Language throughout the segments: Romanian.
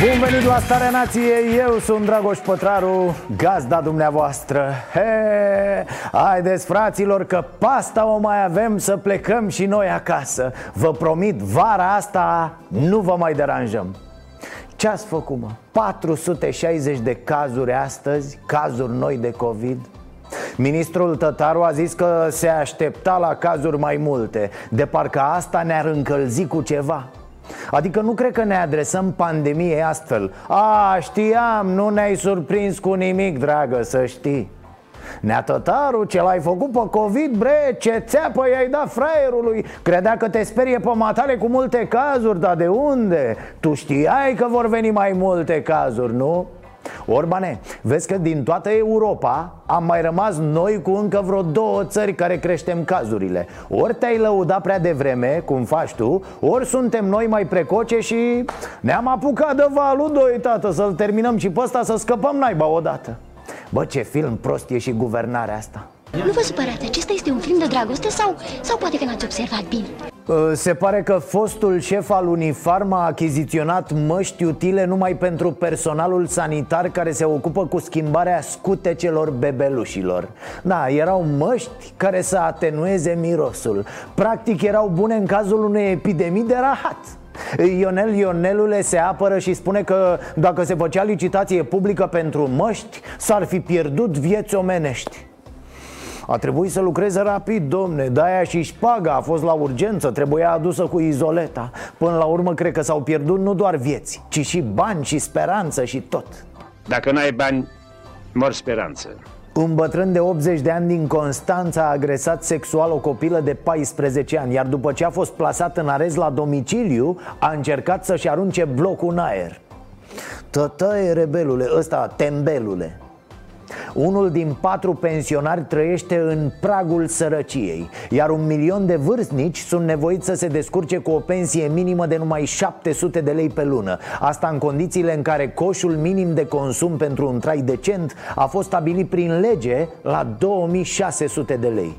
Bun venit la Starea Nației, eu sunt Dragoș Pătraru, gazda dumneavoastră. He, Haideți fraților că pasta o mai avem să plecăm și noi acasă. Vă promit, vara asta nu vă mai deranjăm. Ce ați făcut, mă? 460 de cazuri astăzi, cazuri noi de COVID? Ministrul Tătaru a zis că se aștepta la cazuri mai multe De parcă asta ne-ar încălzi cu ceva Adică nu cred că ne adresăm pandemiei astfel A, știam, nu ne-ai surprins cu nimic, dragă, să știi Neatătaru, ce l-ai făcut pe COVID, bre, ce țeapă i-ai dat fraierului Credea că te sperie pe matale cu multe cazuri, dar de unde? Tu știai că vor veni mai multe cazuri, nu? Orbane, vezi că din toată Europa am mai rămas noi cu încă vreo două țări care creștem cazurile. Ori te-ai lăudat prea devreme, cum faci tu, ori suntem noi mai precoce și ne-am apucat de valul 2, tată, să-l terminăm și pe ăsta să scăpăm naiba odată. Bă, ce film prost e și guvernarea asta. Nu vă supărați, acesta este un film de dragoste sau, sau poate că n-ați observat bine? Uh, Se pare că fostul șef al Unifarm a achiziționat măști utile numai pentru personalul sanitar care se ocupă cu schimbarea scutecelor bebelușilor. Da, erau măști care să atenueze mirosul. Practic erau bune în cazul unei epidemii de rahat. Ionel Ionelule se apără și spune că dacă se făcea licitație publică pentru măști S-ar fi pierdut vieți omenești a trebuit să lucreze rapid, domne De-aia și șpaga a fost la urgență Trebuia adusă cu izoleta. Până la urmă cred că s-au pierdut nu doar vieți Ci și bani și speranță și tot. Dacă n-ai bani, mor speranță. Un bătrân de 80 de ani din Constanța a agresat sexual o copilă de 14 ani Iar după ce a fost plasat în arez la domiciliu A încercat să-și arunce blocul în aer. Tătăie rebelule, ăsta tembelule unul din patru pensionari trăiește în pragul sărăciei Iar un milion de vârstnici sunt nevoiți să se descurce cu o pensie minimă de numai 700 de lei pe lună. Asta în condițiile în care coșul minim de consum pentru un trai decent A fost stabilit prin lege la 2600 de lei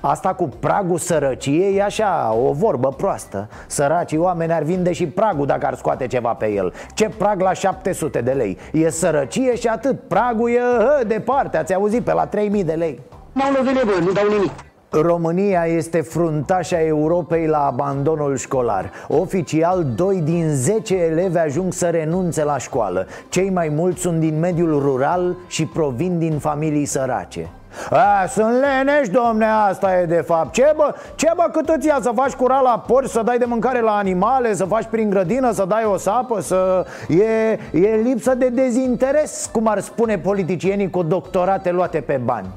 Asta cu pragul sărăciei e așa, o vorbă proastă. Săracii oameni ar vinde și pragul dacă ar scoate ceva pe el. Ce prag la 700 de lei? E sărăcie și atât. Pragul e hă, departe, ați auzit, pe la 3000 de lei. M-au lovit bă, nu dau nimic. România este fruntașa Europei la abandonul școlar. Oficial, 2 din 10 elevi ajung să renunțe la școală. Cei mai mulți sunt din mediul rural și provin din familii sărace a, sunt lenești, domne, asta e de fapt Ce bă, ce bă cât îți ia să faci curat la porci, să dai de mâncare la animale Să faci prin grădină, să dai o sapă să... E, e lipsă de dezinteres, cum ar spune politicienii cu doctorate luate pe bani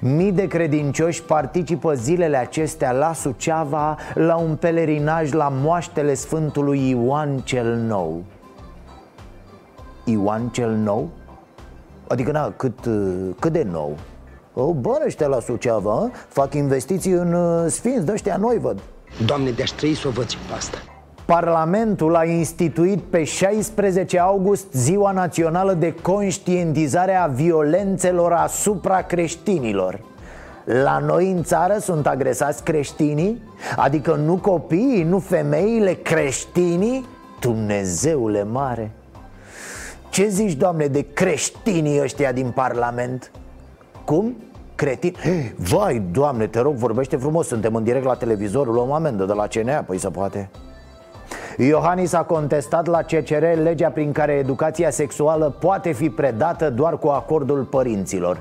Mii de credincioși participă zilele acestea la Suceava La un pelerinaj la moaștele Sfântului Ioan cel Nou Ioan cel Nou? Adică, na, cât, cât de nou? O, bă, ăștia la Suceava, a? fac investiții în uh, sfinți de-ăștia noi, văd Doamne, de-aș trăi să o văd și pe asta Parlamentul a instituit pe 16 august Ziua Națională de Conștientizare a Violențelor asupra creștinilor la noi în țară sunt agresați creștinii? Adică nu copiii, nu femeile, creștinii? Dumnezeule mare! Ce zici, Doamne, de creștinii ăștia din Parlament? Cum? Cretin? Vai, Doamne, te rog, vorbește frumos Suntem în direct la televizor, luăm amendă de la CNA Păi se poate Iohannis a contestat la CCR legea prin care educația sexuală poate fi predată doar cu acordul părinților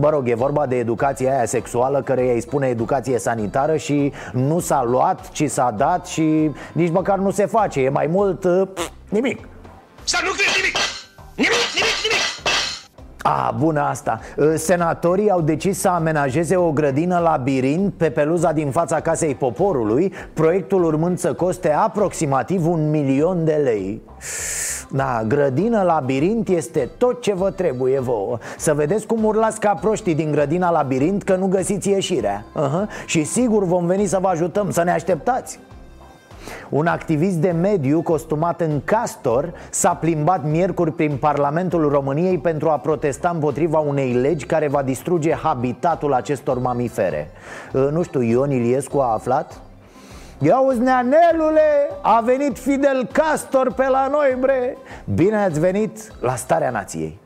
Mă rog, e vorba de educația aia sexuală care îi spune educație sanitară și nu s-a luat, ci s-a dat și nici măcar nu se face E mai mult, pf, nimic Să nu crezi nimic! Nimic, nimic, nimic! A, bună asta. Senatorii au decis să amenajeze o grădină labirint pe peluza din fața Casei Poporului. Proiectul urmând să coste aproximativ un milion de lei. Da, grădină labirint este tot ce vă trebuie vouă. Să vedeți cum urlați ca proștii din grădina labirint că nu găsiți ieșirea. Uh-huh. Și sigur vom veni să vă ajutăm, să ne așteptați un activist de mediu costumat în castor s-a plimbat miercuri prin Parlamentul României pentru a protesta împotriva unei legi care va distruge habitatul acestor mamifere. Nu știu, Ion Iliescu a aflat? Ia uzi, neanelule, a venit Fidel Castor pe la noi, bre Bine ați venit la Starea Nației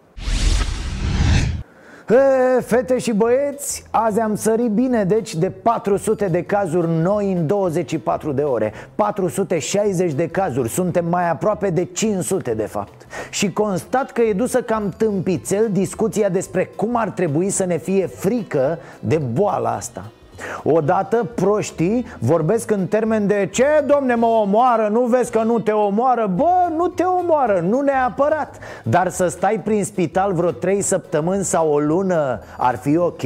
E, fete și băieți, azi am sărit bine, deci de 400 de cazuri noi în 24 de ore. 460 de cazuri, suntem mai aproape de 500 de fapt. Și constat că e dusă cam tâmpițel discuția despre cum ar trebui să ne fie frică de boala asta Odată proștii vorbesc în termen de Ce, domne, mă omoară, nu vezi că nu te omoară? Bă, nu te omoară, nu neapărat Dar să stai prin spital vreo 3 săptămâni sau o lună ar fi ok?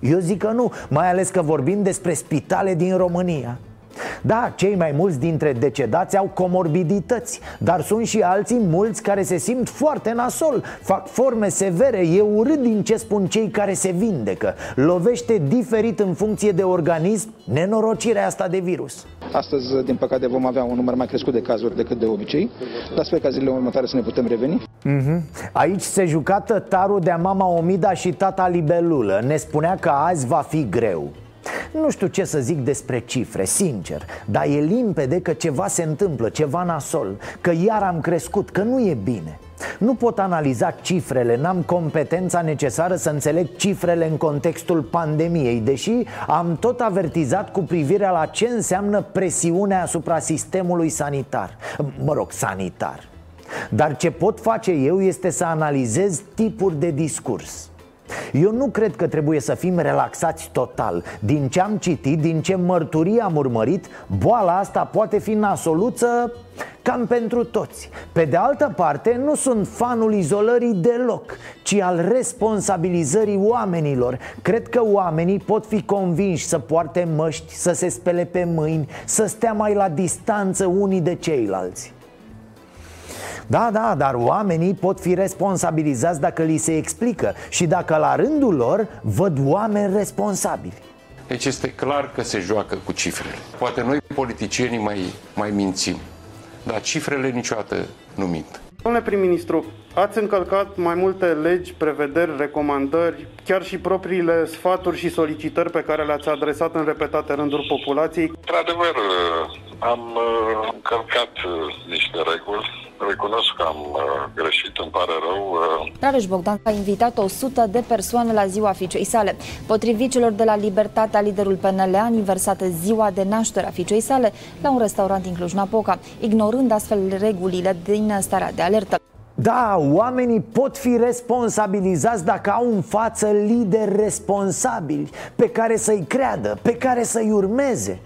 Eu zic că nu, mai ales că vorbim despre spitale din România da, cei mai mulți dintre decedați au comorbidități Dar sunt și alții mulți care se simt foarte nasol Fac forme severe, e urât din ce spun cei care se vindecă Lovește diferit în funcție de organism nenorocirea asta de virus. Astăzi, din păcate, vom avea un număr mai crescut de cazuri decât de obicei. Dar sper ca zilele următoare să ne putem reveni. Mm-hmm. Aici se juca tătarul de mama Omida și tata Libelulă. Ne spunea că azi va fi greu nu știu ce să zic despre cifre, sincer Dar e limpede că ceva se întâmplă, ceva nasol Că iar am crescut, că nu e bine. Nu pot analiza cifrele, n-am competența necesară să înțeleg cifrele în contextul pandemiei Deși am tot avertizat cu privire la ce înseamnă presiunea asupra sistemului sanitar. Mă rog, sanitar. Dar ce pot face eu este să analizez tipuri de discurs eu nu cred că trebuie să fim relaxați total. Din ce am citit, din ce mărturii am urmărit Boala asta poate fi nasoluță cam pentru toți. Pe de altă parte, nu sunt fanul izolării deloc Ci al responsabilizării oamenilor. Cred că oamenii pot fi convinși să poarte măști Să se spele pe mâini Să stea mai la distanță unii de ceilalți da, da, dar oamenii pot fi responsabilizați dacă li se explică Și dacă la rândul lor văd oameni responsabili. Deci este clar că se joacă cu cifrele. Poate noi politicienii mai, mai mințim Dar cifrele niciodată nu mint. Domnule prim-ministru, ați încălcat mai multe legi, prevederi, recomandări, chiar și propriile sfaturi și solicitări pe care le-ați adresat în repetate rânduri populației. Într-adevăr, am uh, încălcat uh, niște reguli recunosc că am uh, greșit, îmi pare rău. Uh... Rareș Bogdan a invitat 100 de persoane la ziua fiicei sale. Potrivit celor de la Libertatea, liderul PNL a aniversat ziua de naștere a fiicei sale la un restaurant din Cluj-Napoca, ignorând astfel regulile din starea de alertă. Da, oamenii pot fi responsabilizați dacă au în față lideri responsabili Pe care să-i creadă, pe care să-i urmeze.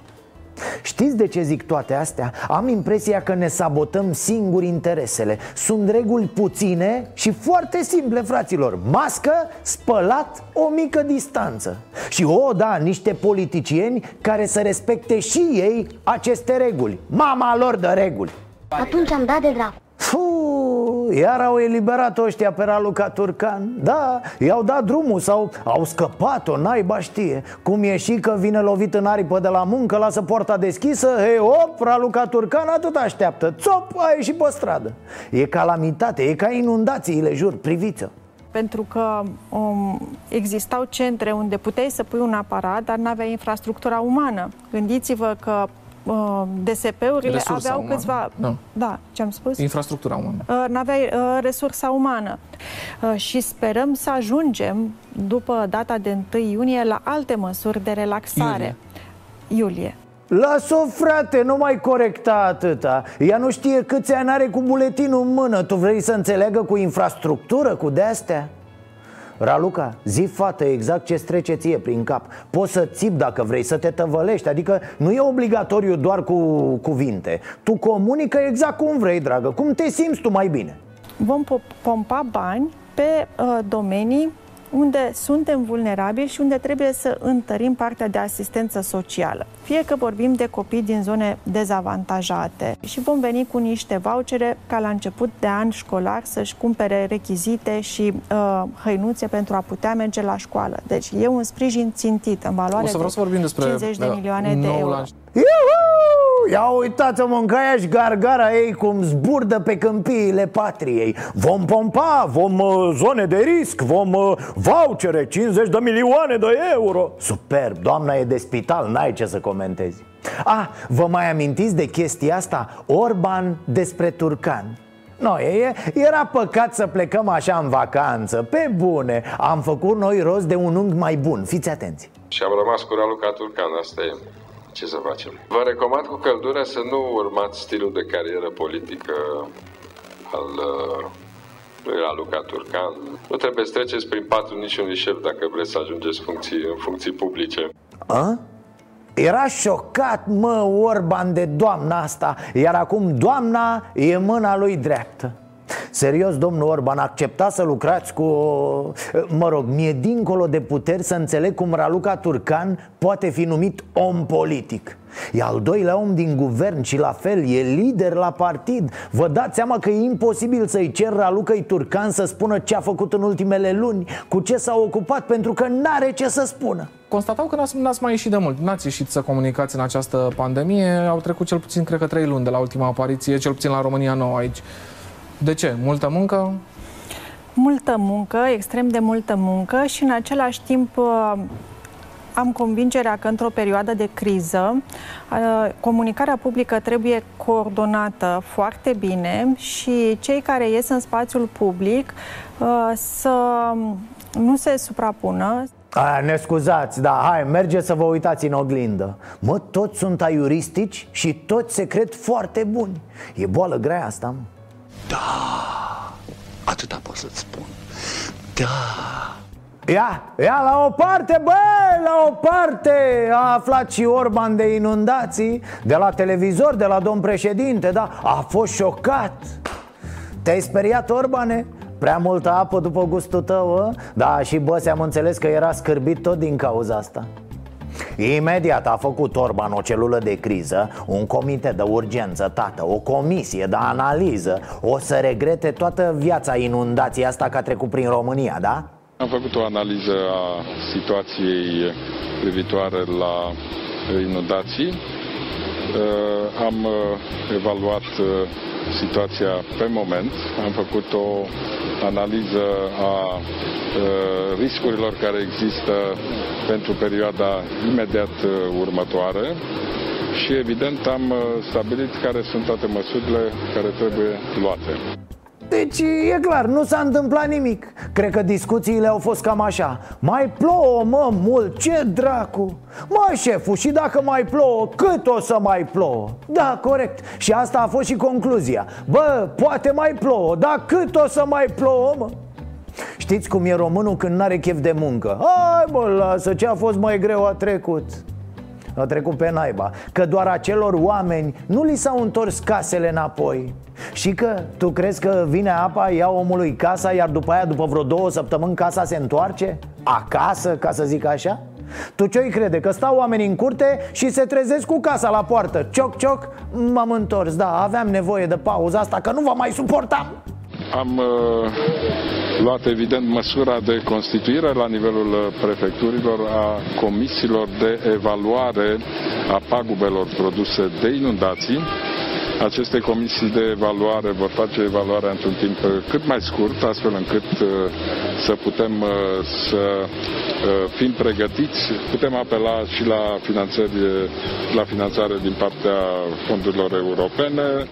Știți de ce zic toate astea? Am impresia că ne sabotăm singuri interesele. Sunt reguli puține și foarte simple, fraților. Mască, spălat, o mică distanță. Și, o, da, niște politicieni care să respecte și ei aceste reguli. Mama lor de reguli. Atunci am dat de dracu Fuuu, iar au eliberat ăștia pe Raluca Turcan. Da, i-au dat drumul sau au scăpat-o, naiba știe. Cum e și că vine lovit în aripă de la muncă, lasă poarta deschisă Hei, op, Raluca Turcan atât așteaptă. Țop, a ieșit pe stradă. E calamitate, e ca inundațiile, jur, priviți pentru că um, existau centre unde puteai să pui un aparat, dar nu aveai infrastructura umană. Gândiți-vă că Uh, DSP-urile resursa aveau umană. câțiva... Da. da, ce am spus? Infrastructura umană. Uh, n-aveai uh, resursa umană. Și sperăm să ajungem, după data de 1 iunie, la alte măsuri de relaxare. Iulie. Iulie. Las-o, frate, nu mai corecta atâta Ea nu știe câți ani are cu buletinul în mână Tu vrei să înțeleagă cu infrastructură, cu de-astea? Raluca, zi fată exact ce trece ție prin cap. Poți să țip dacă vrei să te tăvălești Adică nu e obligatoriu doar cu cuvinte. Tu comunică exact cum vrei, dragă Cum te simți tu mai bine. Vom pompa bani pe uh, domenii unde suntem vulnerabili și unde trebuie să întărim partea de asistență socială. Fie că vorbim de copii din zone dezavantajate și vom veni cu niște vouchere ca la început de an școlar să-și cumpere rechizite și uh, hăinuțe pentru a putea merge la școală. Deci e un sprijin țintit în valoare o să vreau să vorbim despre 50 de milioane de euro. La... Ia uitați-mă în și gargara ei cum zburdă pe câmpiile patriei. Vom pompa, vom uh, zone de risc, vom uh, vouchere, 50 de milioane de euro. Superb, doamna e de spital, n-ai ce să comentezi. Ah, vă mai amintiți de chestia asta? Orban despre Turcan. No, e, era păcat să plecăm așa în vacanță. Pe bune, am făcut noi rost de un unghi mai bun. Fiți atenți. Și am rămas cu Raluca Turcan, asta e ce să facem? Vă recomand cu căldură să nu urmați stilul de carieră politică al uh, lui Raluca Turcan. Nu trebuie să treceți prin patru niciunui șef dacă vreți să ajungeți funcții, în funcții publice. A? Era șocat, mă, Orban de doamna asta Iar acum doamna e mâna lui dreaptă Serios, domnul Orban, accepta să lucrați cu... Mă rog, mie dincolo de puteri să înțeleg cum Raluca Turcan poate fi numit om politic. E al doilea om din guvern și la fel, e lider la partid. Vă dați seama că e imposibil să-i cer Ralucăi Turcan să spună ce a făcut în ultimele luni Cu ce s-a ocupat, pentru că n-are ce să spună. Constatau că n-ați, n-ați mai ieșit de mult. N-ați ieșit să comunicați în această pandemie. Au trecut cel puțin, cred că, trei luni de la ultima apariție Cel puțin la România nouă aici de ce? Multă muncă? Multă muncă, extrem de multă muncă și în același timp uh, am convingerea că într-o perioadă de criză uh, comunicarea publică trebuie coordonată foarte bine și cei care ies în spațiul public uh, să nu se suprapună. A, ne scuzați, da, hai, merge să vă uitați în oglindă Mă, toți sunt aiuristici și toți se cred foarte buni E boală grea asta, mă da, atâta pot să-ți spun. Da. Ia, ia la o parte, bă, la o parte. A aflat și Orban de inundații De la televizor, de la domn președinte, da. A fost șocat. Te-ai speriat, Orbane? Prea multă apă după gustul tău, ă? Da, și bă, am înțeles că era scârbit tot din cauza asta Imediat a făcut Orban o celulă de criză, un comitet de urgență, tată, o comisie de analiză O să regrete toată viața inundației asta că a trecut prin România, da? Am făcut o analiză a situației privitoare la inundații uh, Am uh, evaluat uh, situația pe moment, am făcut o analiză a riscurilor care există pentru perioada imediat uh, următoare și evident am uh, stabilit care sunt toate măsurile care trebuie luate. Deci e clar, nu s-a întâmplat nimic. Cred că discuțiile au fost cam așa. Mai plouă, mă, mult, ce dracu. Mă, șeful, și dacă mai plouă, cât o să mai plouă? Da, corect, și asta a fost și concluzia. Bă, poate mai plouă, dar cât o să mai plouă, mă? Știți cum e românul când n-are chef de muncă? Hai mă, lasă, ce a fost mai greu a trecut a trecut pe naiba Că doar acelor oameni nu li s-au întors casele înapoi Și că tu crezi că vine apa, ia omului casa Iar după aia, după vreo două săptămâni, casa se întoarce? Acasă, ca să zic așa? Tu ce-i crede? Că stau oamenii în curte și se trezesc cu casa la poartă Cioc, cioc, m-am întors, da, aveam nevoie de pauza asta Că nu vă mai suportam Am uh, luat evident măsura de constituire la nivelul uh, prefecturilor a comisiilor de evaluare a pagubelor produse de inundații. Aceste comisii de evaluare vor face evaluarea într-un timp uh, cât mai scurt, astfel încât uh, să putem să fim pregătiți. Putem apela și la, finanțări, la finanțare din partea fondurilor europene.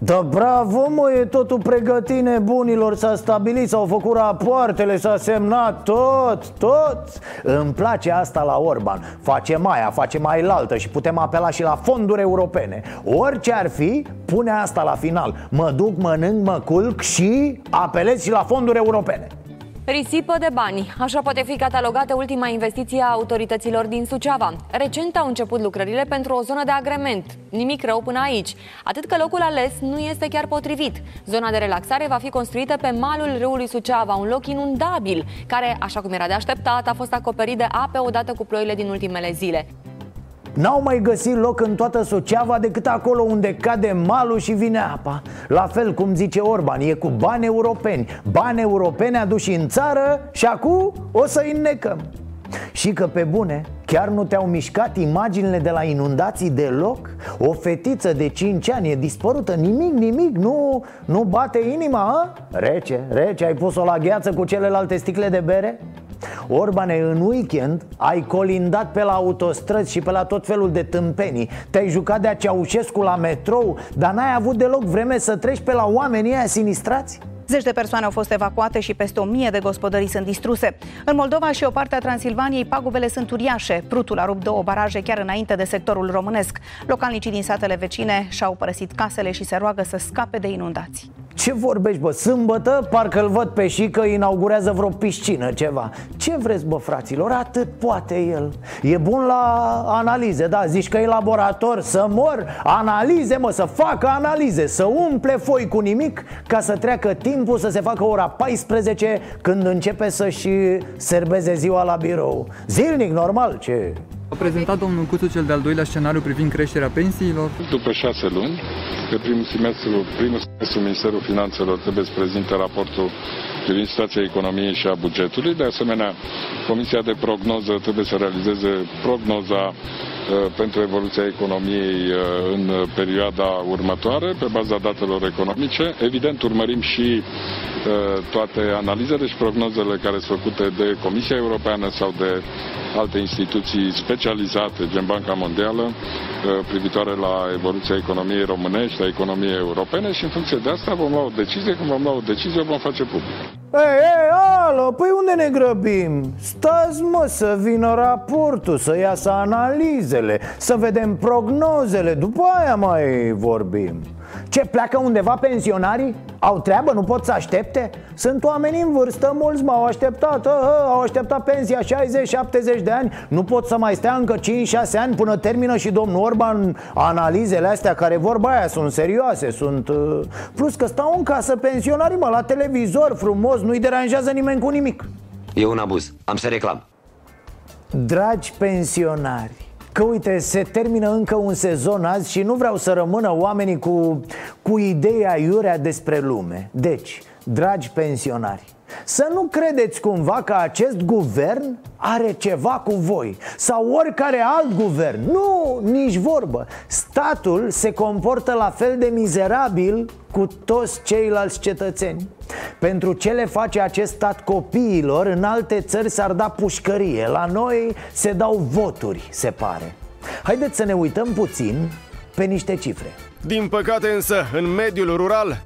Da bravo mă, e totul pregătit nebunilor S-a stabilit, s-au făcut rapoartele, s-a semnat tot, tot. Îmi place asta la Orban. Face mai aia, face mai laltă și putem apela și la fonduri europene. Orice ar fi, pune asta la final. Mă duc, mănânc, mă culc și apelez și la fonduri europene Risipă de bani. Așa poate fi catalogată ultima investiție a autorităților din Suceava. Recent au început lucrările pentru o zonă de agrement. Nimic rău până aici. Atât că locul ales nu este chiar potrivit. Zona de relaxare va fi construită pe malul râului Suceava, un loc inundabil, care, așa cum era de așteptat, a fost acoperit de ape odată cu ploile din ultimele zile. N-au mai găsit loc în toată Suceava decât acolo unde cade malul și vine apa La fel cum zice Orban, e cu bani europeni Bani europeni aduși în țară și acum o să înnecăm și că pe bune, chiar nu te-au mișcat imaginile de la inundații deloc? O fetiță de 5 ani e dispărută, nimic, nimic, nu, nu bate inima, a? Rece, rece, ai pus-o la gheață cu celelalte sticle de bere? Orbane, în weekend ai colindat pe la autostrăzi și pe la tot felul de tâmpenii Te-ai jucat de-a Ceaușescu la metrou Dar n-ai avut deloc vreme să treci pe la oamenii aia sinistrați? Zeci de persoane au fost evacuate și peste o mie de gospodării sunt distruse. În Moldova și o parte a Transilvaniei, pagubele sunt uriașe. Prutul a rupt două baraje chiar înainte de sectorul românesc. Localnicii din satele vecine și-au părăsit casele și se roagă să scape de inundații. Ce vorbești, bă? Sâmbătă parcă-l văd pe și că inaugurează vreo piscină, ceva. Ce vreți, bă, fraților? Atât poate el. E bun la analize, da, zici că e laborator Să mor, analize, mă, să facă analize Să umple foi cu nimic Ca să treacă timpul să se facă ora 14 Când începe să-și serbeze ziua la birou. Zilnic, normal, ce... A prezentat domnul Cuțu cel de-al doilea scenariu privind creșterea pensiilor. După șase luni, pe primul semestru, primul semestru Ministerul Finanțelor trebuie să prezinte raportul privind situația economiei și a bugetului. De asemenea, Comisia de Prognoză trebuie să realizeze prognoza uh, pentru evoluția economiei uh, în perioada următoare, pe baza datelor economice. Evident, urmărim și uh, toate analizele și prognozele care sunt făcute de Comisia Europeană sau de alte instituții specializate, gen Banca Mondială, uh, privitoare la evoluția economiei românești, a economiei europene și în funcție de asta vom lua o decizie. Când vom lua o decizie, o vom face public. Ei, ei, alo, păi unde ne grăbim? Stați mă să vină raportul, să iasă analizele, să vedem prognozele, după aia mai vorbim. Ce, pleacă undeva pensionarii? Au treabă, nu pot să aștepte? Sunt oameni în vârstă, mulți m-au așteptat. A, a, Au așteptat pensia 60-70 de ani. Nu pot să mai stea încă 5-6 ani până termină și domnul Orban Analizele astea care vorba aia sunt serioase sunt uh... Plus că stau în casă pensionarii, mă, la televizor frumos Nu-i deranjează nimeni cu nimic. E un abuz, am să reclam. Dragi pensionari Că uite, se termină încă un sezon azi și nu vreau să rămână oamenii cu, cu ideea iurea despre lume. Deci, dragi pensionari să nu credeți cumva că acest guvern are ceva cu voi Sau oricare alt guvern. Nu, nici vorbă. Statul se comportă la fel de mizerabil cu toți ceilalți cetățeni. Pentru ce le face acest stat copiilor În alte țări s-ar da pușcărie. La noi se dau voturi, se pare. Haideți să ne uităm puțin pe niște cifre din păcate însă, în mediul rural,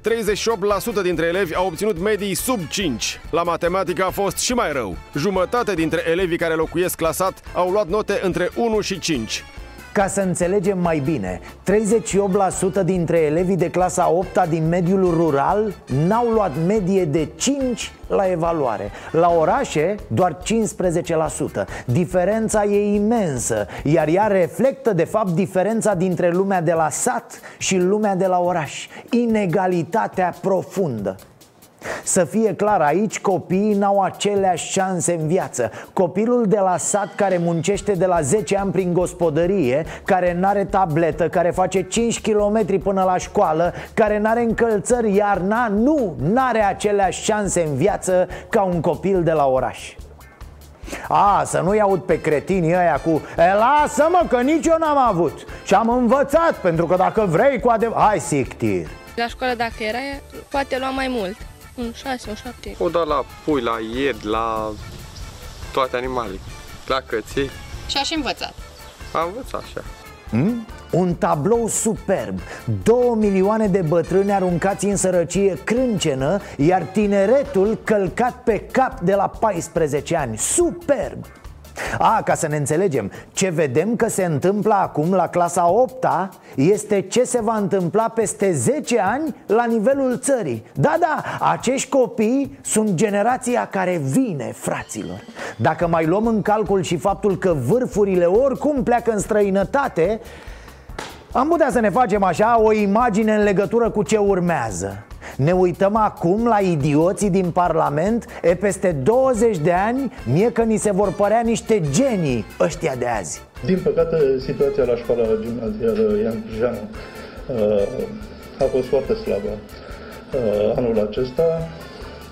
38% dintre elevi au obținut medii sub 5. La matematică a fost și mai rău. Jumătate dintre elevii care locuiesc clasat au luat note între 1 și 5. Ca să înțelegem mai bine, 38% dintre elevii de clasa 8 din mediul rural n-au luat medie de 5 la evaluare. La orașe doar 15% Diferența e imensă Iar ea reflectă de fapt diferența dintre lumea de la sat și lumea de la oraș. Inegalitatea profundă să fie clar, aici copiii n-au aceleași șanse în viață. Copilul de la sat care muncește de la 10 ani prin gospodărie Care n-are tabletă, care face 5 km până la școală Care n-are încălțări iarna Nu, n-are aceleași șanse în viață ca un copil de la oraș. A, să nu-i aud pe cretinii ăia cu e, Lasă-mă că nici eu n-am avut. Și am învățat, pentru că dacă vrei cu adevărat Hai, sictir. La școală dacă era, poate lua mai mult un 6, un 7. O da la pui, la ied, la toate animalele, la căței. Și aș învățat. Am învățat așa. Hmm? Un tablou superb 2 milioane de bătrâni aruncați în sărăcie crâncenă Iar tineretul călcat pe cap de la 14 ani Superb! A, ca să ne înțelegem, ce vedem că se întâmplă acum la clasa 8 -a, este ce se va întâmpla peste 10 ani la nivelul țării. Da, da, acești copii sunt generația care vine, fraților. Dacă mai luăm în calcul și faptul că vârfurile oricum pleacă în străinătate am putea să ne facem așa o imagine în legătură cu ce urmează ne uităm acum la idioții din Parlament E peste 20 de ani Mie că ni se vor părea niște genii ăștia de azi. Din păcate, situația la școala gimnazială Ian Crijeanu uh, a fost foarte slabă uh, anul acesta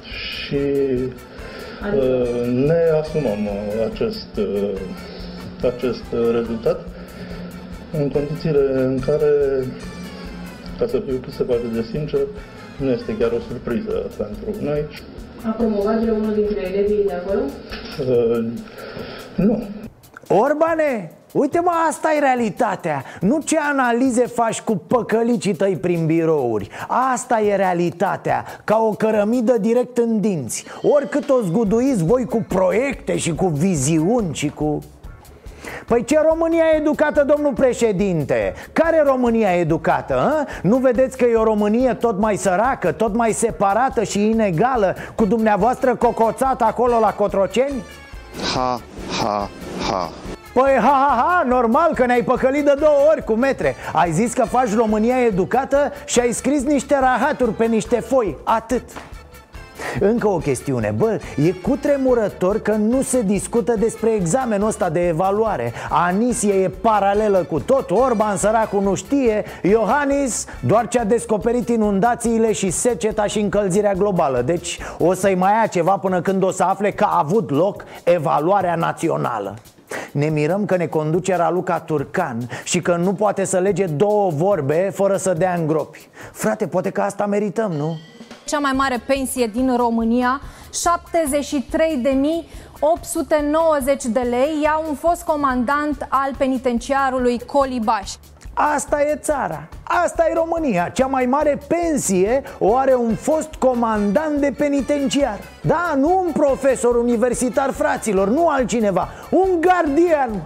și uh, ne asumăm acest, acest rezultat în condițiile în care, ca să fiu cât se poate de sincer, nu este chiar o surpriză pentru noi. A promovat de unul dintre elevii de acolo? Uh, nu. Orbane, Uite mă, asta e realitatea Nu ce analize faci cu păcălicii tăi prin birouri Asta e realitatea Ca o cărămidă direct în dinți Oricât o zguduiți voi cu proiecte și cu viziuni și cu... Păi ce România e educată, domnul președinte? Care România e educată? A? Nu vedeți că e o Românie tot mai săracă, tot mai separată și inegală Cu dumneavoastră cocoțat acolo la Cotroceni? Ha, ha, ha Păi ha, ha, ha, normal că ne-ai păcălit de două ori cu metre Ai zis că faci România educată și ai scris niște rahaturi pe niște foi Atât încă o chestiune, bă, e cutremurător că nu se discută despre examenul ăsta de evaluare. Anisie e paralelă cu tot, Orban săracul nu știe. Iohannis doar ce a descoperit inundațiile și seceta și încălzirea globală. Deci o să-i mai ia ceva până când o să afle că a avut loc evaluarea națională. Ne mirăm că ne conduce Raluca Turcan și că nu poate să lege două vorbe fără să dea în gropi Frate, poate că asta merităm, nu? Cea mai mare pensie din România, 73.890 de lei, ia un fost comandant al penitenciarului Colibaș. Asta e țara, asta e România. Cea mai mare pensie o are un fost comandant de penitenciar. Da, nu un profesor universitar, fraților, nu altcineva. Un gardian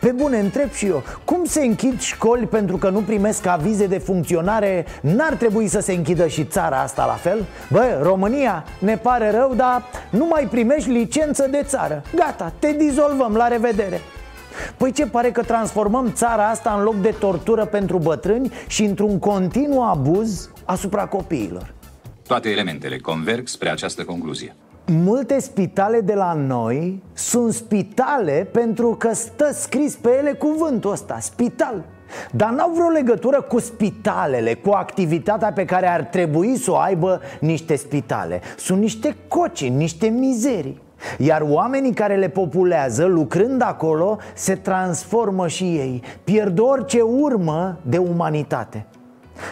pe bune, întreb și eu, cum se închid școli pentru că nu primesc avize de funcționare? N-ar trebui să se închidă și țara asta la fel? Bă, România, ne pare rău, dar nu mai primești licență de țară Gata, te dizolvăm, la revedere Păi ce pare că transformăm țara asta în loc de tortură pentru bătrâni și într-un continuu abuz asupra copiilor Toate elementele converg spre această concluzie Multe spitale de la noi sunt spitale pentru că stă scris pe ele cuvântul ăsta, spital. Dar n-au vreo legătură cu spitalele, cu activitatea pe care ar trebui să o aibă niște spitale. Sunt niște coci, niște mizerii. Iar oamenii care le populează, lucrând acolo, se transformă și ei. Pierd orice urmă de umanitate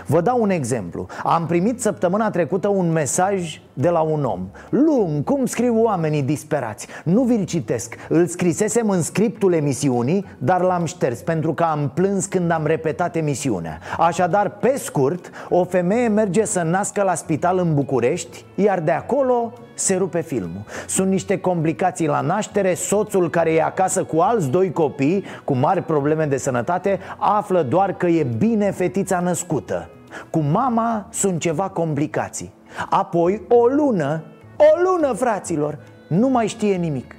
Vă dau un exemplu. Am primit săptămâna trecută un mesaj de la un om. Lung, cum scriu oamenii disperați. Nu vi-l citesc Îl scrisesem în scriptul emisiunii Dar l-am șters pentru că am plâns când am repetat emisiunea. Așadar, pe scurt, o femeie merge să nască la spital în București Iar de acolo se rupe filmul. Sunt niște complicații la naștere. Soțul care e acasă cu alți doi copii Cu mari probleme de sănătate Află doar că e bine fetița născută. Cu mama sunt ceva complicații. Apoi o lună O lună, fraților Nu mai știe nimic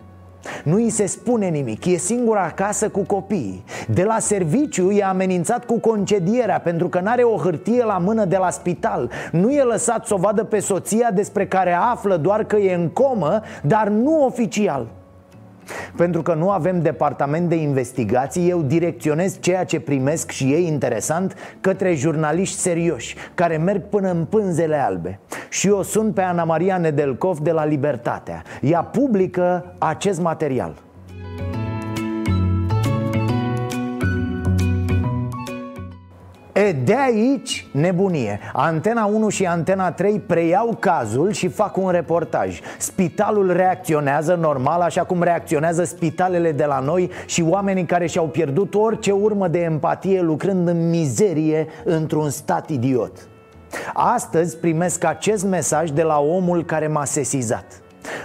nu îi se spune nimic, e singur acasă cu copiii. De la serviciu e amenințat cu concedierea Pentru că n-are o hârtie la mână de la spital. Nu e lăsat să o vadă pe soția despre care află doar că e în comă Dar nu oficial pentru că nu avem departament de investigații, eu direcționez ceea ce primesc și ei interesant către jurnaliști serioși, care merg până în pânzele albe. Și eu sunt pe Ana Maria Nedelcov de la Libertatea. Ea publică acest material. E, de aici nebunie. Antena 1 și Antena 3 preiau cazul și fac un reportaj. Spitalul reacționează normal așa cum reacționează spitalele de la noi Și oamenii care și-au pierdut orice urmă de empatie lucrând în mizerie într-un stat idiot. Astăzi primesc acest mesaj de la omul care m-a sesizat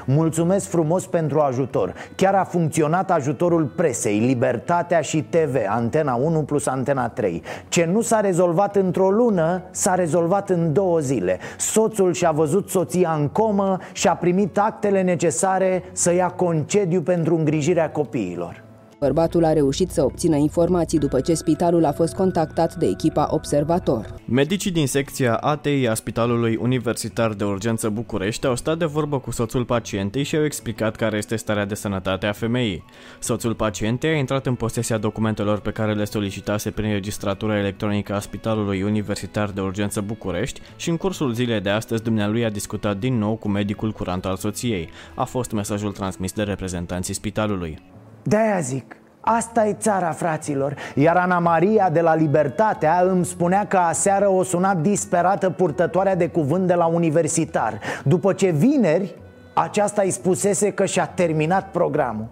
Mulțumesc frumos pentru ajutor. Chiar a funcționat ajutorul presei, Libertatea și TV, Antena 1 plus Antena 3 Ce nu s-a rezolvat într-o lună, s-a rezolvat în două zile. Soțul și-a văzut soția în comă și a primit actele necesare să ia concediu pentru îngrijirea copiilor Bărbatul a reușit să obțină informații după ce spitalul a fost contactat de echipa Observator. Medicii din secția ATI a Spitalului Universitar de Urgență București au stat de vorbă cu soțul pacientei și au explicat care este starea de sănătate a femeii. Soțul pacientei a intrat în posesia documentelor pe care le solicitase prin registratura electronică a Spitalului Universitar de Urgență București și în cursul zilei de astăzi dumnealui a discutat din nou cu medicul curant al soției. A fost mesajul transmis de reprezentanții spitalului. De-aia zic, Asta e țara, fraților. Iar Ana Maria de la Libertatea îmi spunea că aseară o sunat disperată purtătoarea de cuvânt de la universitar. După ce vineri aceasta îi spusese că și-a terminat programul.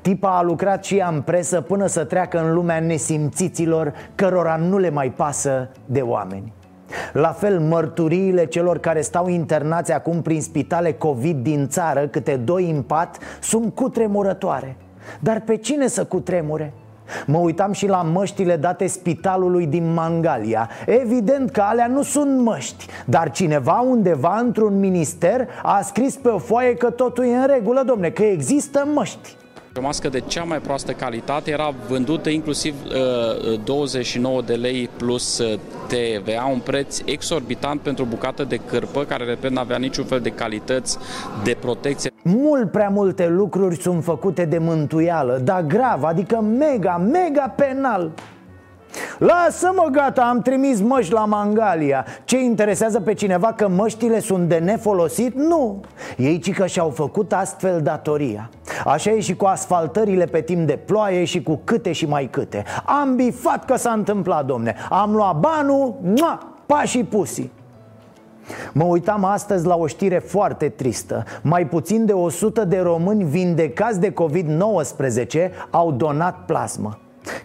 Tipa a lucrat și ea în presă până să treacă în lumea nesimțiților Cărora nu le mai pasă de oameni. La fel, mărturiile celor care stau internați acum prin spitale COVID din țară, câte doi în pat, sunt cutremurătoare dar pe cine să cutremure? Mă uitam și la măștile date spitalului din Mangalia Evident că alea nu sunt măști Dar cineva undeva într-un minister a scris pe o foaie că totul e în regulă, domne, că există măști o mască de cea mai proastă calitate era vândută inclusiv uh, 29 de lei plus uh, TVA, un preț exorbitant pentru o bucată de cârpă care, repet, nu avea niciun fel de calități de protecție. Mult prea multe lucruri sunt făcute de mântuială, dar grav, adică mega, mega penal. Lasă-mă, gata, am trimis măști la Mangalia. Ce interesează pe cineva că măștile sunt de nefolosit? Nu. Ei ci că și-au făcut astfel datoria. Așa e și cu asfaltările pe timp de ploaie și cu câte și mai câte. Am bifat că s-a întâmplat, domne. Am luat banul, mua, pașii pusi. Mă uitam astăzi la o știre foarte tristă. Mai puțin de 100 de români vindecați de COVID-19 au donat plasmă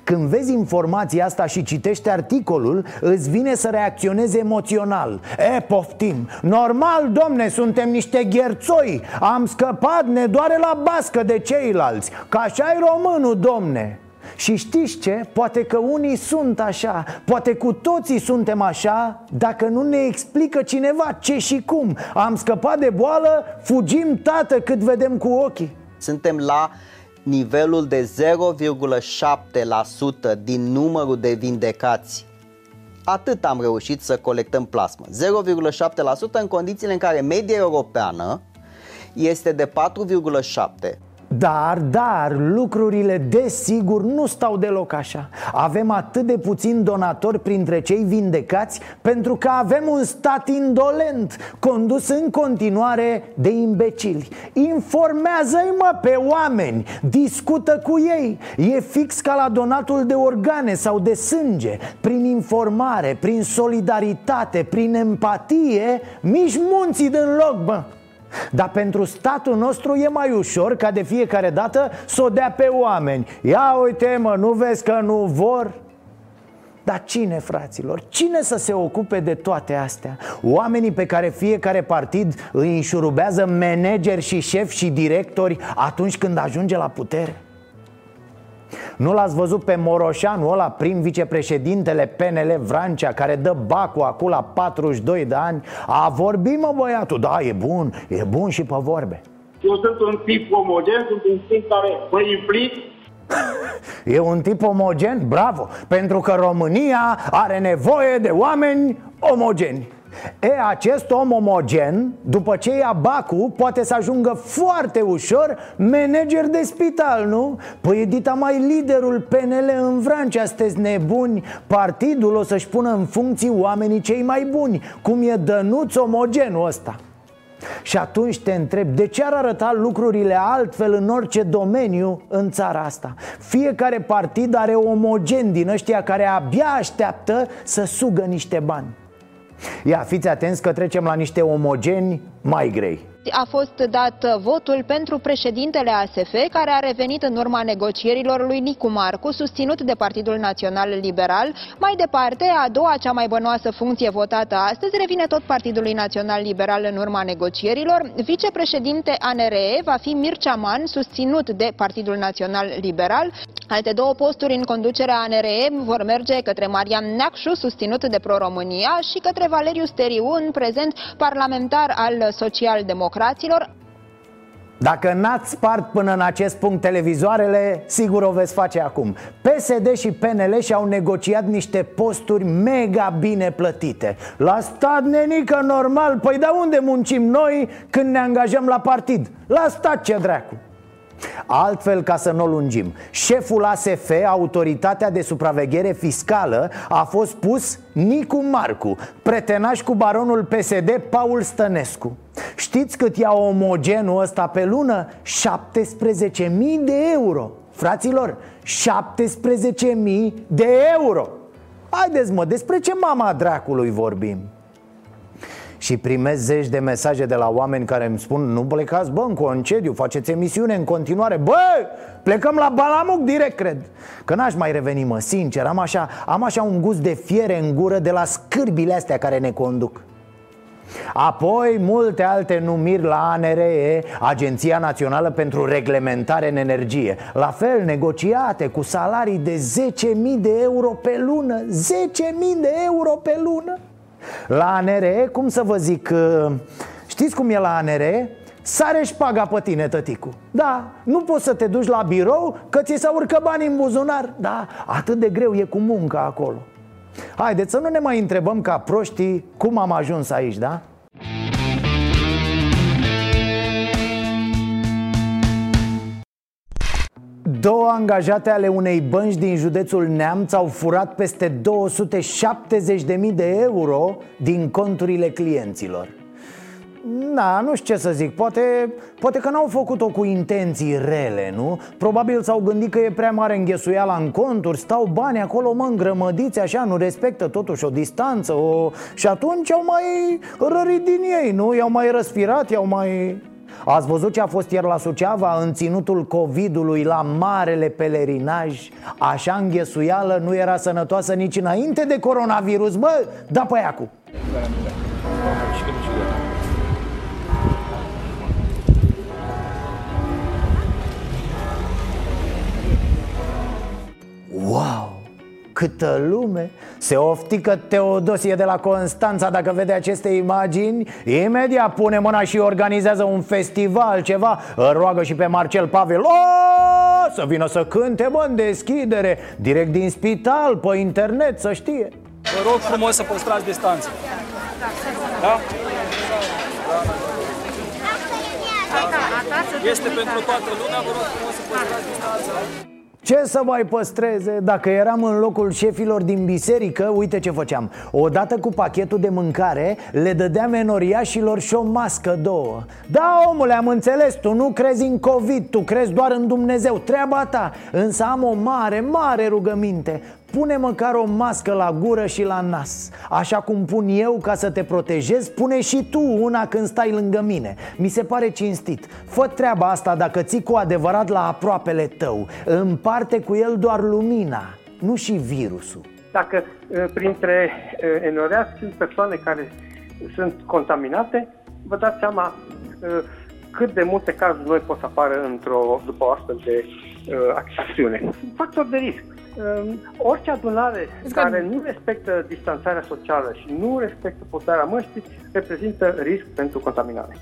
când vezi informația asta și citești articolul, îți vine să reacționezi emoțional. E, poftim, normal, domne, suntem niște gherțoi. Am scăpat, ne doare la bască de ceilalți. Că așa e românul, domne. Și știți ce? Poate că unii sunt așa Poate cu toții suntem așa Dacă nu ne explică cineva ce și cum. Am scăpat de boală, fugim tată cât vedem cu ochii. Suntem la nivelul de 0,7% din numărul de vindecați. Atât am reușit să colectăm plasmă. 0,7% în condițiile în care media europeană este de 4,7%. Dar, dar, lucrurile desigur nu stau deloc așa. Avem atât de puțini donatori printre cei vindecați Pentru că avem un stat indolent Condus în continuare de imbecili. Informează-i mă pe oameni. Discută cu ei. E fix ca la donatul de organe sau de sânge. Prin informare, prin solidaritate, prin empatie Mici munții din loc, bă dar pentru statul nostru e mai ușor ca de fiecare dată să o dea pe oameni Ia uite mă, nu vezi că nu vor? Dar cine, fraților? Cine să se ocupe de toate astea? Oamenii pe care fiecare partid îi înșurubează manageri și șefi și directori atunci când ajunge la putere? Nu l-ați văzut pe Moroșanu ăla, prim vicepreședintele PNL Vrancea Care dă bacul acum la 42 de ani? A vorbit mă băiatul, da, e bun, e bun și pe vorbe. Eu sunt un tip omogen, sunt un tip care mă implic. E un tip omogen? Bravo! Pentru că România are nevoie de oameni omogeni E, acest om omogen, după ce ia bacul, poate să ajungă foarte ușor manager de spital, nu? Păi dita mai liderul PNL în Vrancea, sunteți nebuni Partidul o să-și pună în funcții oamenii cei mai buni Cum e dănuț omogenul ăsta și atunci te întreb, de ce ar arăta lucrurile altfel în orice domeniu în țara asta? Fiecare partid are omogen din ăștia care abia așteaptă să sugă niște bani Ia, fiți atenți că trecem la niște omogeni mai grei A fost dat votul pentru președintele ASF, care a revenit în urma negocierilor lui Nicu Marcu, susținut de Partidul Național Liberal. Mai departe, a doua cea mai bănoasă funcție votată astăzi revine tot Partidului Național Liberal în urma negocierilor. Vicepreședinte ANRE va fi Mircea Man, susținut de Partidul Național Liberal. Alte două posturi în conducerea ANRE vor merge către Marian Neacșu, susținut de Pro-România, și către Valeriu Steriu, în prezent parlamentar al Social-Democraților. Dacă n-ați spart până în acest punct televizoarele, sigur o veți face acum. PSD și PNL și-au negociat niște posturi mega bine plătite. La stat nenică normal, păi de unde muncim noi când ne angajăm la partid? La stat ce dracu. Altfel, ca să nu o lungim Șeful ASF, Autoritatea de Supraveghere Fiscală A fost pus Nicu Marcu Pretenaș cu baronul PSD Paul Stănescu Știți cât ia omogenul ăsta pe lună? 17.000 de euro. Fraților, 17.000 de euro. Haideți mă, despre ce mama dracului vorbim? Și primesc zeci de mesaje de la oameni care îmi spun Nu plecați, bă, în concediu, faceți emisiune în continuare. Bă, plecăm la Balamuc direct, cred. Că n-aș mai reveni, mă, sincer Am așa, am așa un gust de fiere în gură de la scârbile astea care ne conduc Apoi multe alte numiri la ANRE, Agenția Națională pentru Reglementare în Energie. La fel negociate cu salarii de 10.000 de euro pe lună. 10.000 de euro pe lună. La ANRE, cum să vă zic, uh, știți cum e la ANRE? Sare șpaga pe tine, tăticu. Da, nu poți să te duci la birou că ți se urcă bani în buzunar. Da, atât de greu e cu munca acolo Haideți să nu ne mai întrebăm ca proștii cum am ajuns aici, da? Două angajate ale unei bănci din județul Neamț au furat peste 270.000 de euro din conturile clienților Da, nu știu ce să zic, poate, poate că n-au făcut-o cu intenții rele, nu? Probabil s-au gândit că e prea mare înghesuiala în conturi Stau bani acolo, mă, îngrămădiți așa, nu respectă totuși o distanță o... Și atunci au mai rărit din ei, nu? I-au mai răspirat, i-au mai... Ați văzut ce a fost ieri la Suceava în ținutul COVID-ului la marele pelerinaj? Așa înghesuială nu era sănătoasă nici înainte de coronavirus, bă, da pe acu. Wow! Câtă lume! Se oftică Teodosie de la Constanța dacă vede aceste imagini Imediat pune mâna și organizează un festival, ceva Îl roagă și pe Marcel Pavel o, Să vină să cânte, bă, în deschidere Direct din spital, pe internet, să știe Vă rog frumos să păstrați distanța Da? Este pentru toată lumea, vă rog frumos să păstrați distanța ce să mai păstreze? Dacă eram în locul șefilor din biserică, uite ce făceam. Odată cu pachetul de mâncare, le dădeam enoriașilor și o mască două. Da, omule, am înțeles, tu nu crezi în COVID, tu crezi doar în Dumnezeu, treaba ta. Însă am o mare, mare rugăminte Pune măcar o mască la gură și la nas. Așa cum pun eu ca să te protejez Pune și tu una când stai lângă mine. Mi se pare cinstit. Fă treaba asta dacă ții cu adevărat la aproapele tău. Împarte cu el doar lumina Nu și virusul. Dacă printre enoreați sunt persoane care sunt contaminate Vă dați seama cât de multe cazuri noi pot să apară într-o, după o astfel de uh, acțiune. Factor de risc. Uh, orice adunare care nu respectă distanțarea socială și nu respectă portarea măștii reprezintă risc pentru contaminare.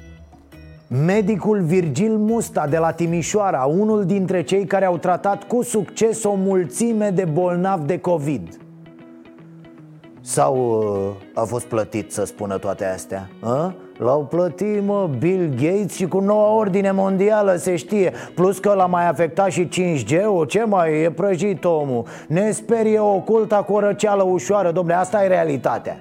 Medicul Virgil Musta de la Timișoara, unul dintre cei care au tratat cu succes o mulțime de bolnavi de COVID Sau uh, a fost plătit să spună toate astea? A? L-au plătit, mă, Bill Gates și cu noua ordine mondială, se știe Plus că l-a mai afectat și 5G-ul, ce mai e prăjit omul Ne sperie oculta cu o răceală ușoară, domne, asta e realitatea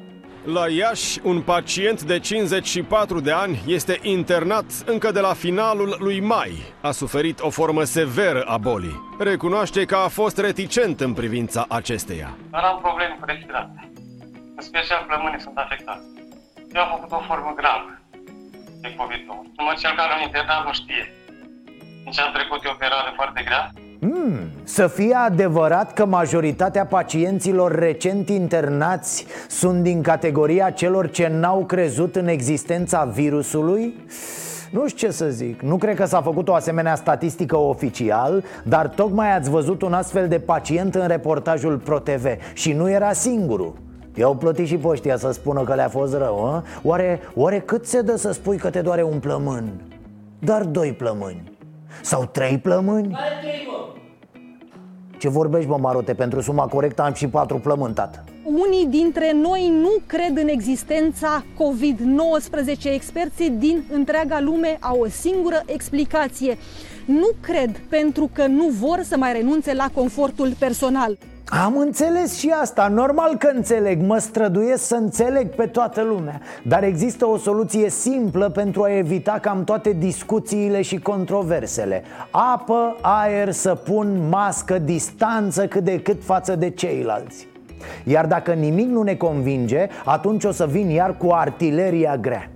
la Iași, un pacient de 54 de ani este internat încă de la finalul lui mai. A suferit o formă severă a bolii. Recunoaște că a fost reticent în privința acesteia. Dar am probleme cu respirația. În special plămânii sunt afectați. Eu am avut o formă gravă. de COVID-19. Numai cel care a internat nu știe. Nici am trecut e o perioadă foarte grea. Hmm, să fie adevărat că majoritatea pacienților recent internați sunt din categoria celor ce n-au crezut în existența virusului? Nu știu ce să zic, nu cred că s-a făcut o asemenea statistică oficial Dar tocmai ați văzut un astfel de pacient în reportajul ProTV Și nu era singurul I-au plătit și poștia să spună că le-a fost rău, a? Oare, oare cât se dă să spui că te doare un plămân? Dar doi plămâni Sau trei plămâni? Ce vorbești, mă, Marote? Pentru suma corectă am și patru plămâni, tată Unii dintre noi nu cred în existența COVID-19. Experții din întreaga lume au o singură explicație. Nu cred pentru că nu vor să mai renunțe la confortul personal. Am înțeles și asta, normal că înțeleg, mă străduiesc să înțeleg pe toată lumea. Dar există o soluție simplă pentru a evita cam toate discuțiile și controversele. Apă, aer, săpun, mască, distanță cât de cât față de ceilalți. Iar dacă nimic nu ne convinge, atunci o să vin iar cu artileria grea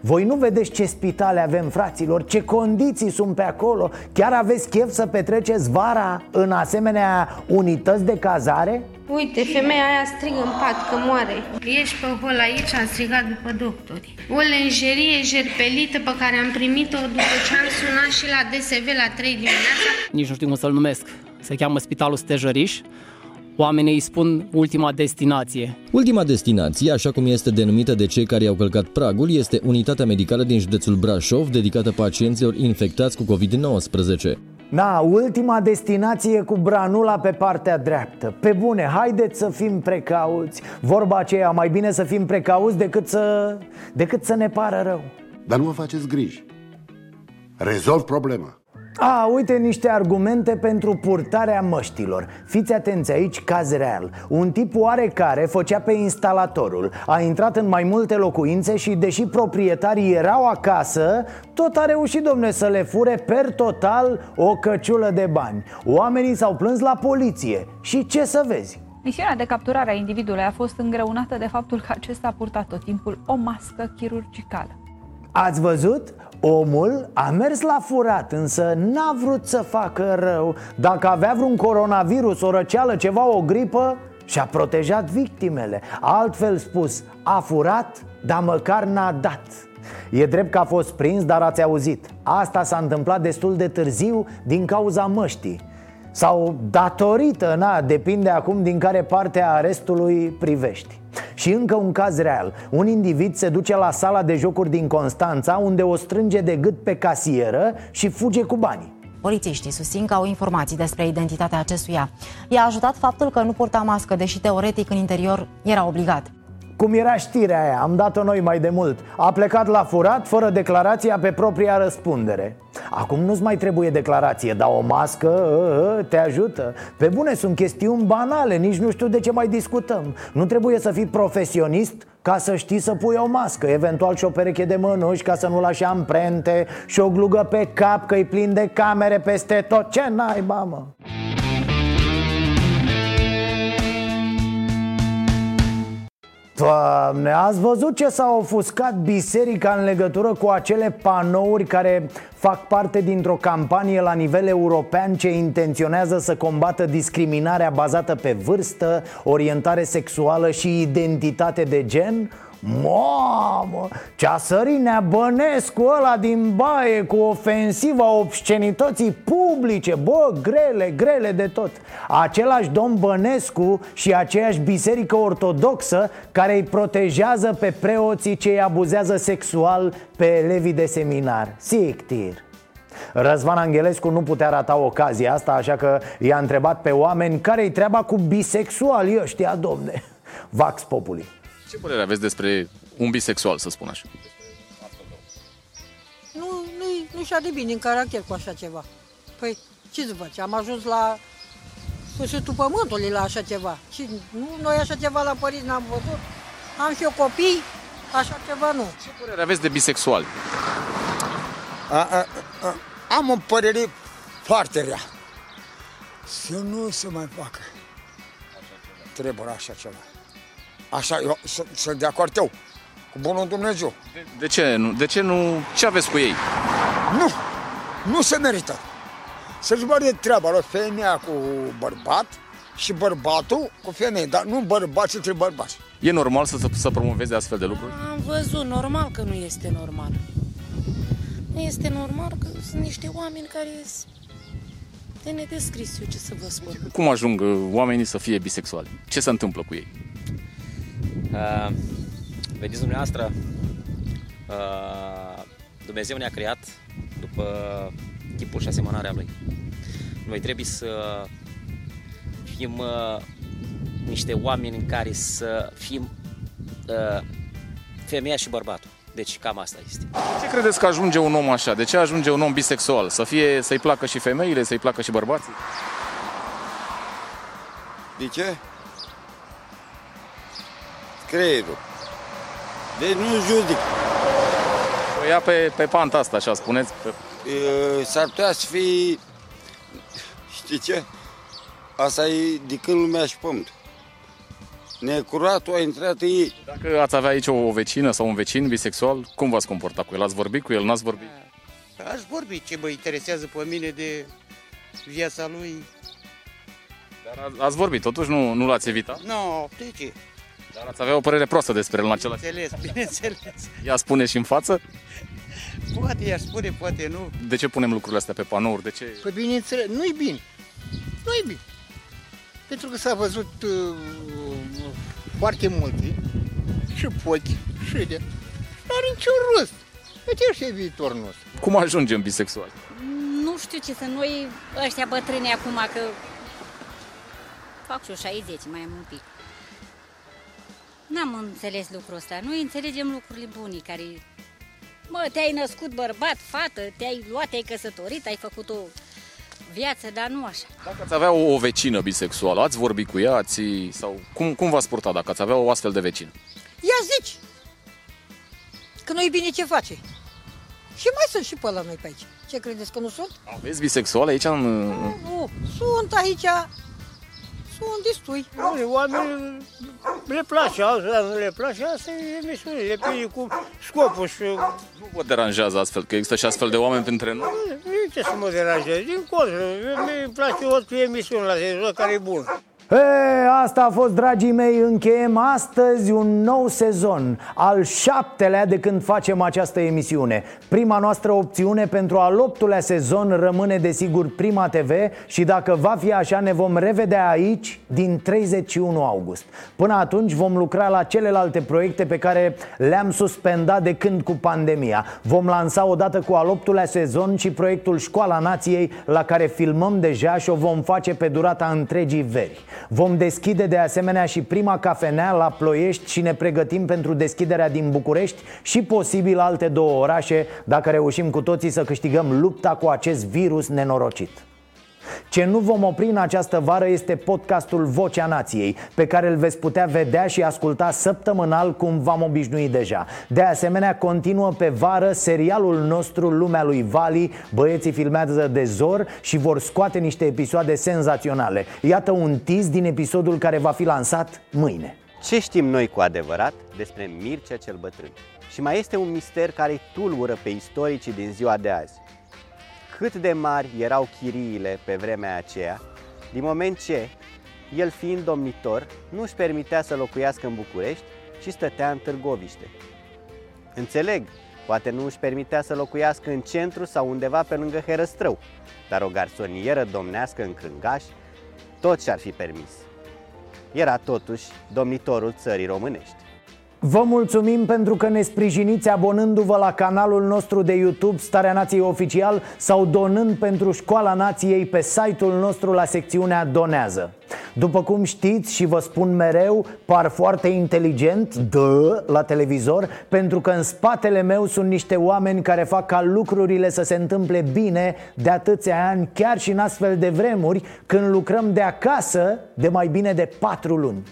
voi nu vedeți ce spitale avem, fraților, ce condiții sunt pe acolo Chiar aveți chef să petreceți vara în asemenea unități de cazare? Uite, femeia aia strigă în pat că moare. Ești pe hol aici, am strigat după doctori. O lenjerie jerpelită pe care am primit-o după ce am sunat și la DSV la 3 dimineața. Nici nu știu cum să-l numesc. Se cheamă Spitalul Stejăriș oamenii îi spun ultima destinație. Ultima destinație, așa cum este denumită de cei care au călcat pragul, este unitatea medicală din județul Brașov dedicată pacienților infectați cu COVID-19. Na, ultima destinație cu branula pe partea dreaptă. Pe bune, haideți să fim precauți. Vorba aceea, mai bine să fim precauți decât să, decât să ne pară rău. Dar nu vă faceți griji. Rezolv problema a, uite niște argumente pentru purtarea măștilor. Fiți atenți aici, caz real Un tip oarecare făcea pe instalatorul. A intrat în mai multe locuințe și deși proprietarii erau acasă Tot a reușit, domne, să le fure per total o căciulă de bani. Oamenii s-au plâns la poliție. Și ce să vezi? Misiunea de capturare a individului a fost îngreunată de faptul că acesta a purtat tot timpul o mască chirurgicală Ați văzut? Omul a mers la furat, însă n-a vrut să facă rău. Dacă avea vreun coronavirus, o răceală, ceva, o gripă Și-a protejat victimele. Altfel spus, a furat, dar măcar n-a dat. E drept că a fost prins, dar ați auzit. Asta s-a întâmplat destul de târziu din cauza măștii. Sau datorită, na, depinde acum din care parte a arestului privești și încă un caz real Un individ se duce la sala de jocuri din Constanța Unde o strânge de gât pe casieră și fuge cu banii Polițiștii susțin că au informații despre identitatea acestuia. I-a ajutat faptul că nu purta mască, deși teoretic în interior era obligat. Cum era știrea aia, am dat-o noi mai de mult. A plecat la furat fără declarația pe propria răspundere. Acum nu-ți mai trebuie declarație, dar o mască ă, ă, te ajută. Pe bune, sunt chestiuni banale, nici nu știu de ce mai discutăm. Nu trebuie să fii profesionist ca să știi să pui o mască. Eventual și o pereche de mănuși ca să nu lași amprente Și o glugă pe cap că e plin de camere peste tot. Ce naiba, mă? Doamne, ați văzut ce s-a ofuscat biserica în legătură cu acele panouri care fac parte dintr-o campanie la nivel european ce intenționează să combată discriminarea bazată pe vârstă, orientare sexuală și identitate de gen? Mamă, ce-a sărit Neabănescu ăla din baie cu ofensiva obscenității publice. Bă, grele, grele de tot. Același domn Bănescu și aceeași biserică ortodoxă Care îi protejează pe preoții ce îi abuzează sexual pe elevii de seminar. Sictir Răzvan Angelescu nu putea rata ocazia asta Așa că i-a întrebat pe oameni care-i treaba cu bisexuali ăștia, domne? Vax Populi ce părere aveți despre un bisexual, să spun așa? Nu, nu, nu și de bine în caracter cu așa ceva. Păi, ce să faci? Am ajuns la sfârșitul pământului la așa ceva. Și nu, noi așa ceva la părinți n-am văzut. Am și eu copii, așa ceva nu. Ce părere aveți de bisexual? A, a, a, am o părere foarte rea. Să nu se mai facă. Trebuie așa ceva. Așa, eu sunt de acord eu cu bunul Dumnezeu. De, de ce nu? De ce nu? Ce aveți cu ei? Nu, nu se merită. Să-și băre treaba la femeia cu bărbat și bărbatul cu femeie, dar nu bărbați între bărbați. E normal să, să promoveze astfel de lucruri? Am văzut, normal că nu este normal. Nu este normal că sunt niște oameni care sunt de nedescris eu ce să vă spun. Cum ajung uh, oamenii să fie bisexuali? Ce se întâmplă cu ei? Uh, vedeți dumneavoastră, uh, Dumnezeu ne-a creat după chipul și asemănarea Lui. Noi trebuie să fim uh, niște oameni în care să fim uh, femeia și bărbatul. Deci cam asta este. Ce credeți că ajunge un om așa? De ce ajunge un om bisexual? Să fie, să-i placă și femeile, să-i placă și bărbații? De ce? Creierul. Deci nu judic. O ia pe, pe panta asta, așa spuneți? Pe... E, S-ar putea să fie... Știi ce? Asta e de când lumea și pământ. Necuratul a intrat în ei. Dacă ați avea aici o vecină sau un vecin bisexual, cum v-ați comporta cu el? Ați vorbit cu el, n-ați vorbit? Aș vorbi ce mă interesează pe mine de viața lui. Dar ați, ați vorbit, totuși nu, nu l-ați evitat? Nu, no, de ce? Dar ați avea o părere proastă despre el în același Bineînțeles, bineînțeles. Ea spune și în față? Poate ea spune, poate nu. De ce punem lucrurile astea pe panouri? De ce? Păi bineînțeles, nu-i bine. Nu-i bine. Pentru că s-a văzut uh, foarte multe și pochi și de. Nu are niciun rost. Uite ăștia e viitorul nostru. Cum ajungem bisexuali? Nu știu ce să noi ăștia bătrâni acum că fac și 60, mai am un pic. N-am înțeles lucrul ăsta. Noi înțelegem lucrurile bune care... Mă, te-ai născut bărbat, fată, te-ai luat, te-ai căsătorit, ai făcut o viață, dar nu așa. Dacă ați avea o, o vecină bisexuală, ați vorbi cu ea, ați, sau cum, cum v-ați purta dacă ați avea o astfel de vecină? Ia zici! Că nu-i bine ce face. Și mai sunt și pe la noi pe aici. Ce credeți că nu sunt? Aveți bisexuale aici în... Nu, sunt aici. Sunt destui. Oamenii le place, altora nu le place, asta e emisiune, le prinde cu scopul și... Nu vă deranjează astfel, că există și astfel de oameni printre noi? Nu ce să mă deranjeze, din contră, mi place o emisiune la televizor care e bună. E, asta a fost, dragii mei, încheiem astăzi un nou sezon Al șaptelea de când facem această emisiune. Prima noastră opțiune pentru al optulea sezon rămâne desigur Prima TV Și dacă va fi așa ne vom revedea aici din 31 august. Până atunci vom lucra la celelalte proiecte pe care le-am suspendat de când cu pandemia. Vom lansa odată cu al optulea sezon și proiectul Școala Nației La care filmăm deja și o vom face pe durata întregii veri Vom deschide de asemenea și prima cafenea la Ploiești și ne pregătim pentru deschiderea din București și posibil alte două orașe dacă reușim cu toții să câștigăm lupta cu acest virus nenorocit. Ce nu vom opri în această vară este podcastul Vocea Nației, pe care îl veți putea vedea și asculta săptămânal cum v-am obișnuit deja. De asemenea, continuă pe vară serialul nostru Lumea lui Vali, băieții filmează de zor și vor scoate niște episoade senzaționale. Iată un tiz din episodul care va fi lansat mâine. Ce știm noi cu adevărat despre Mircea cel Bătrân? Și mai este un mister care îi tulbură pe istoricii din ziua de azi cât de mari erau chiriile pe vremea aceea, din moment ce, el fiind domnitor, nu își permitea să locuiască în București, ci stătea în Târgoviște. Înțeleg, poate nu își permitea să locuiască în centru sau undeva pe lângă Herăstrău, dar o garsonieră domnească în Crângaș, tot și-ar fi permis. Era totuși domnitorul țării românești. Vă mulțumim pentru că ne sprijiniți abonându-vă la canalul nostru de YouTube Starea Nației Oficial sau donând pentru Școala Nației pe site-ul nostru la secțiunea Donează. După cum știți și vă spun mereu, par foarte inteligent, dă, la televizor Pentru că în spatele meu sunt niște oameni care fac ca lucrurile să se întâmple bine de atâția ani Chiar și în astfel de vremuri, când lucrăm de acasă de mai bine de patru luni.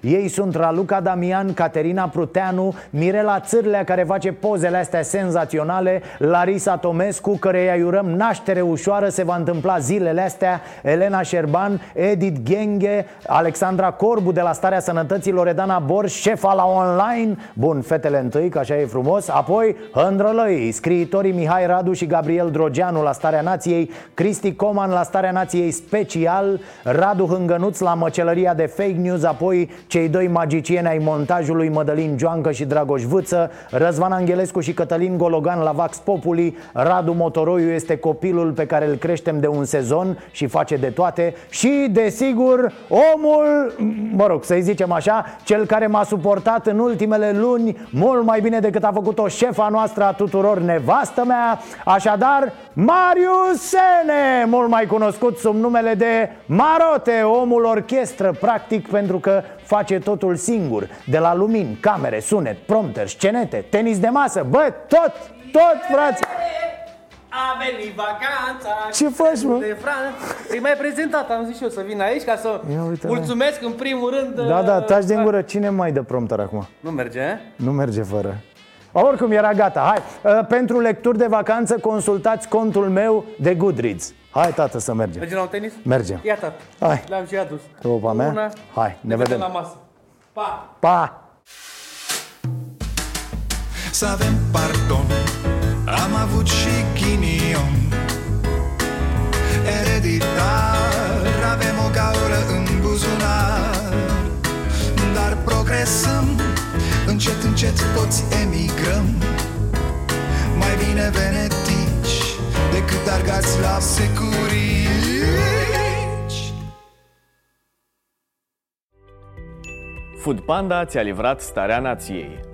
Ei sunt Raluca Damian, Caterina Pruteanu, Mirela Țârlea care face pozele astea senzaționale Larisa Tomescu, căreia îi urăm naștere ușoară, se va întâmpla zilele astea Elena Șerban, Edith Genghe, Nație Alexandra Corbu de la Starea Sănătății Loredana Borș, șefa la online. Bun, fetele întâi, că așa e frumos. Apoi Hândrălăi, scriitorii Mihai Radu și Gabriel Drogeanu la Starea Nației Cristi Coman la Starea Nației special Radu Hângănuț la măcelăria de fake news Apoi cei doi magicieni ai montajului Mădălin Joancă și Dragoș Vâță Răzvan Angelescu și Cătălin Gologan la Vax Populi Radu Motoroiu este copilul pe care îl creștem de un sezon și face de toate Și, desigur, omul, mă rog, să-i zicem așa Cel care m-a suportat în ultimele luni Mult mai bine decât a făcut-o șefa noastră a tuturor, nevastă mea. Așadar, Marius Sene Mult mai cunoscut sub numele de Marote Omul orchestră, practic, pentru că face totul singur. De la lumini, camere, sunet, prompter, scenete, tenis de masă Bă, tot, tot, frate A venit vacanța Ce faci, mă? De Franța E mai prezentat, am zis și eu să vin aici ca să Ia uite, mulțumesc în primul rând Da, da, taci din uh, gură, cine mai dă prompter acum? Nu merge, eh? Nu merge fără Oricum era gata, hai uh, Pentru lecturi de vacanță consultați contul meu de Goodreads Hai, tată, să mergem Mergem la un tenis? Mergem. Iată, Hai. le-am și adus Tropa mea? Una, Hai, ne vedem vedem la masă Pa! Pa! Să avem pardon Am avut și ghinion. Ereditar Avem o gaură în buzunar. Dar progresăm Încet, încet toți emigrăm. Mai bine venetici Decât argați la securici. Food Panda ți-a livrat starea nației.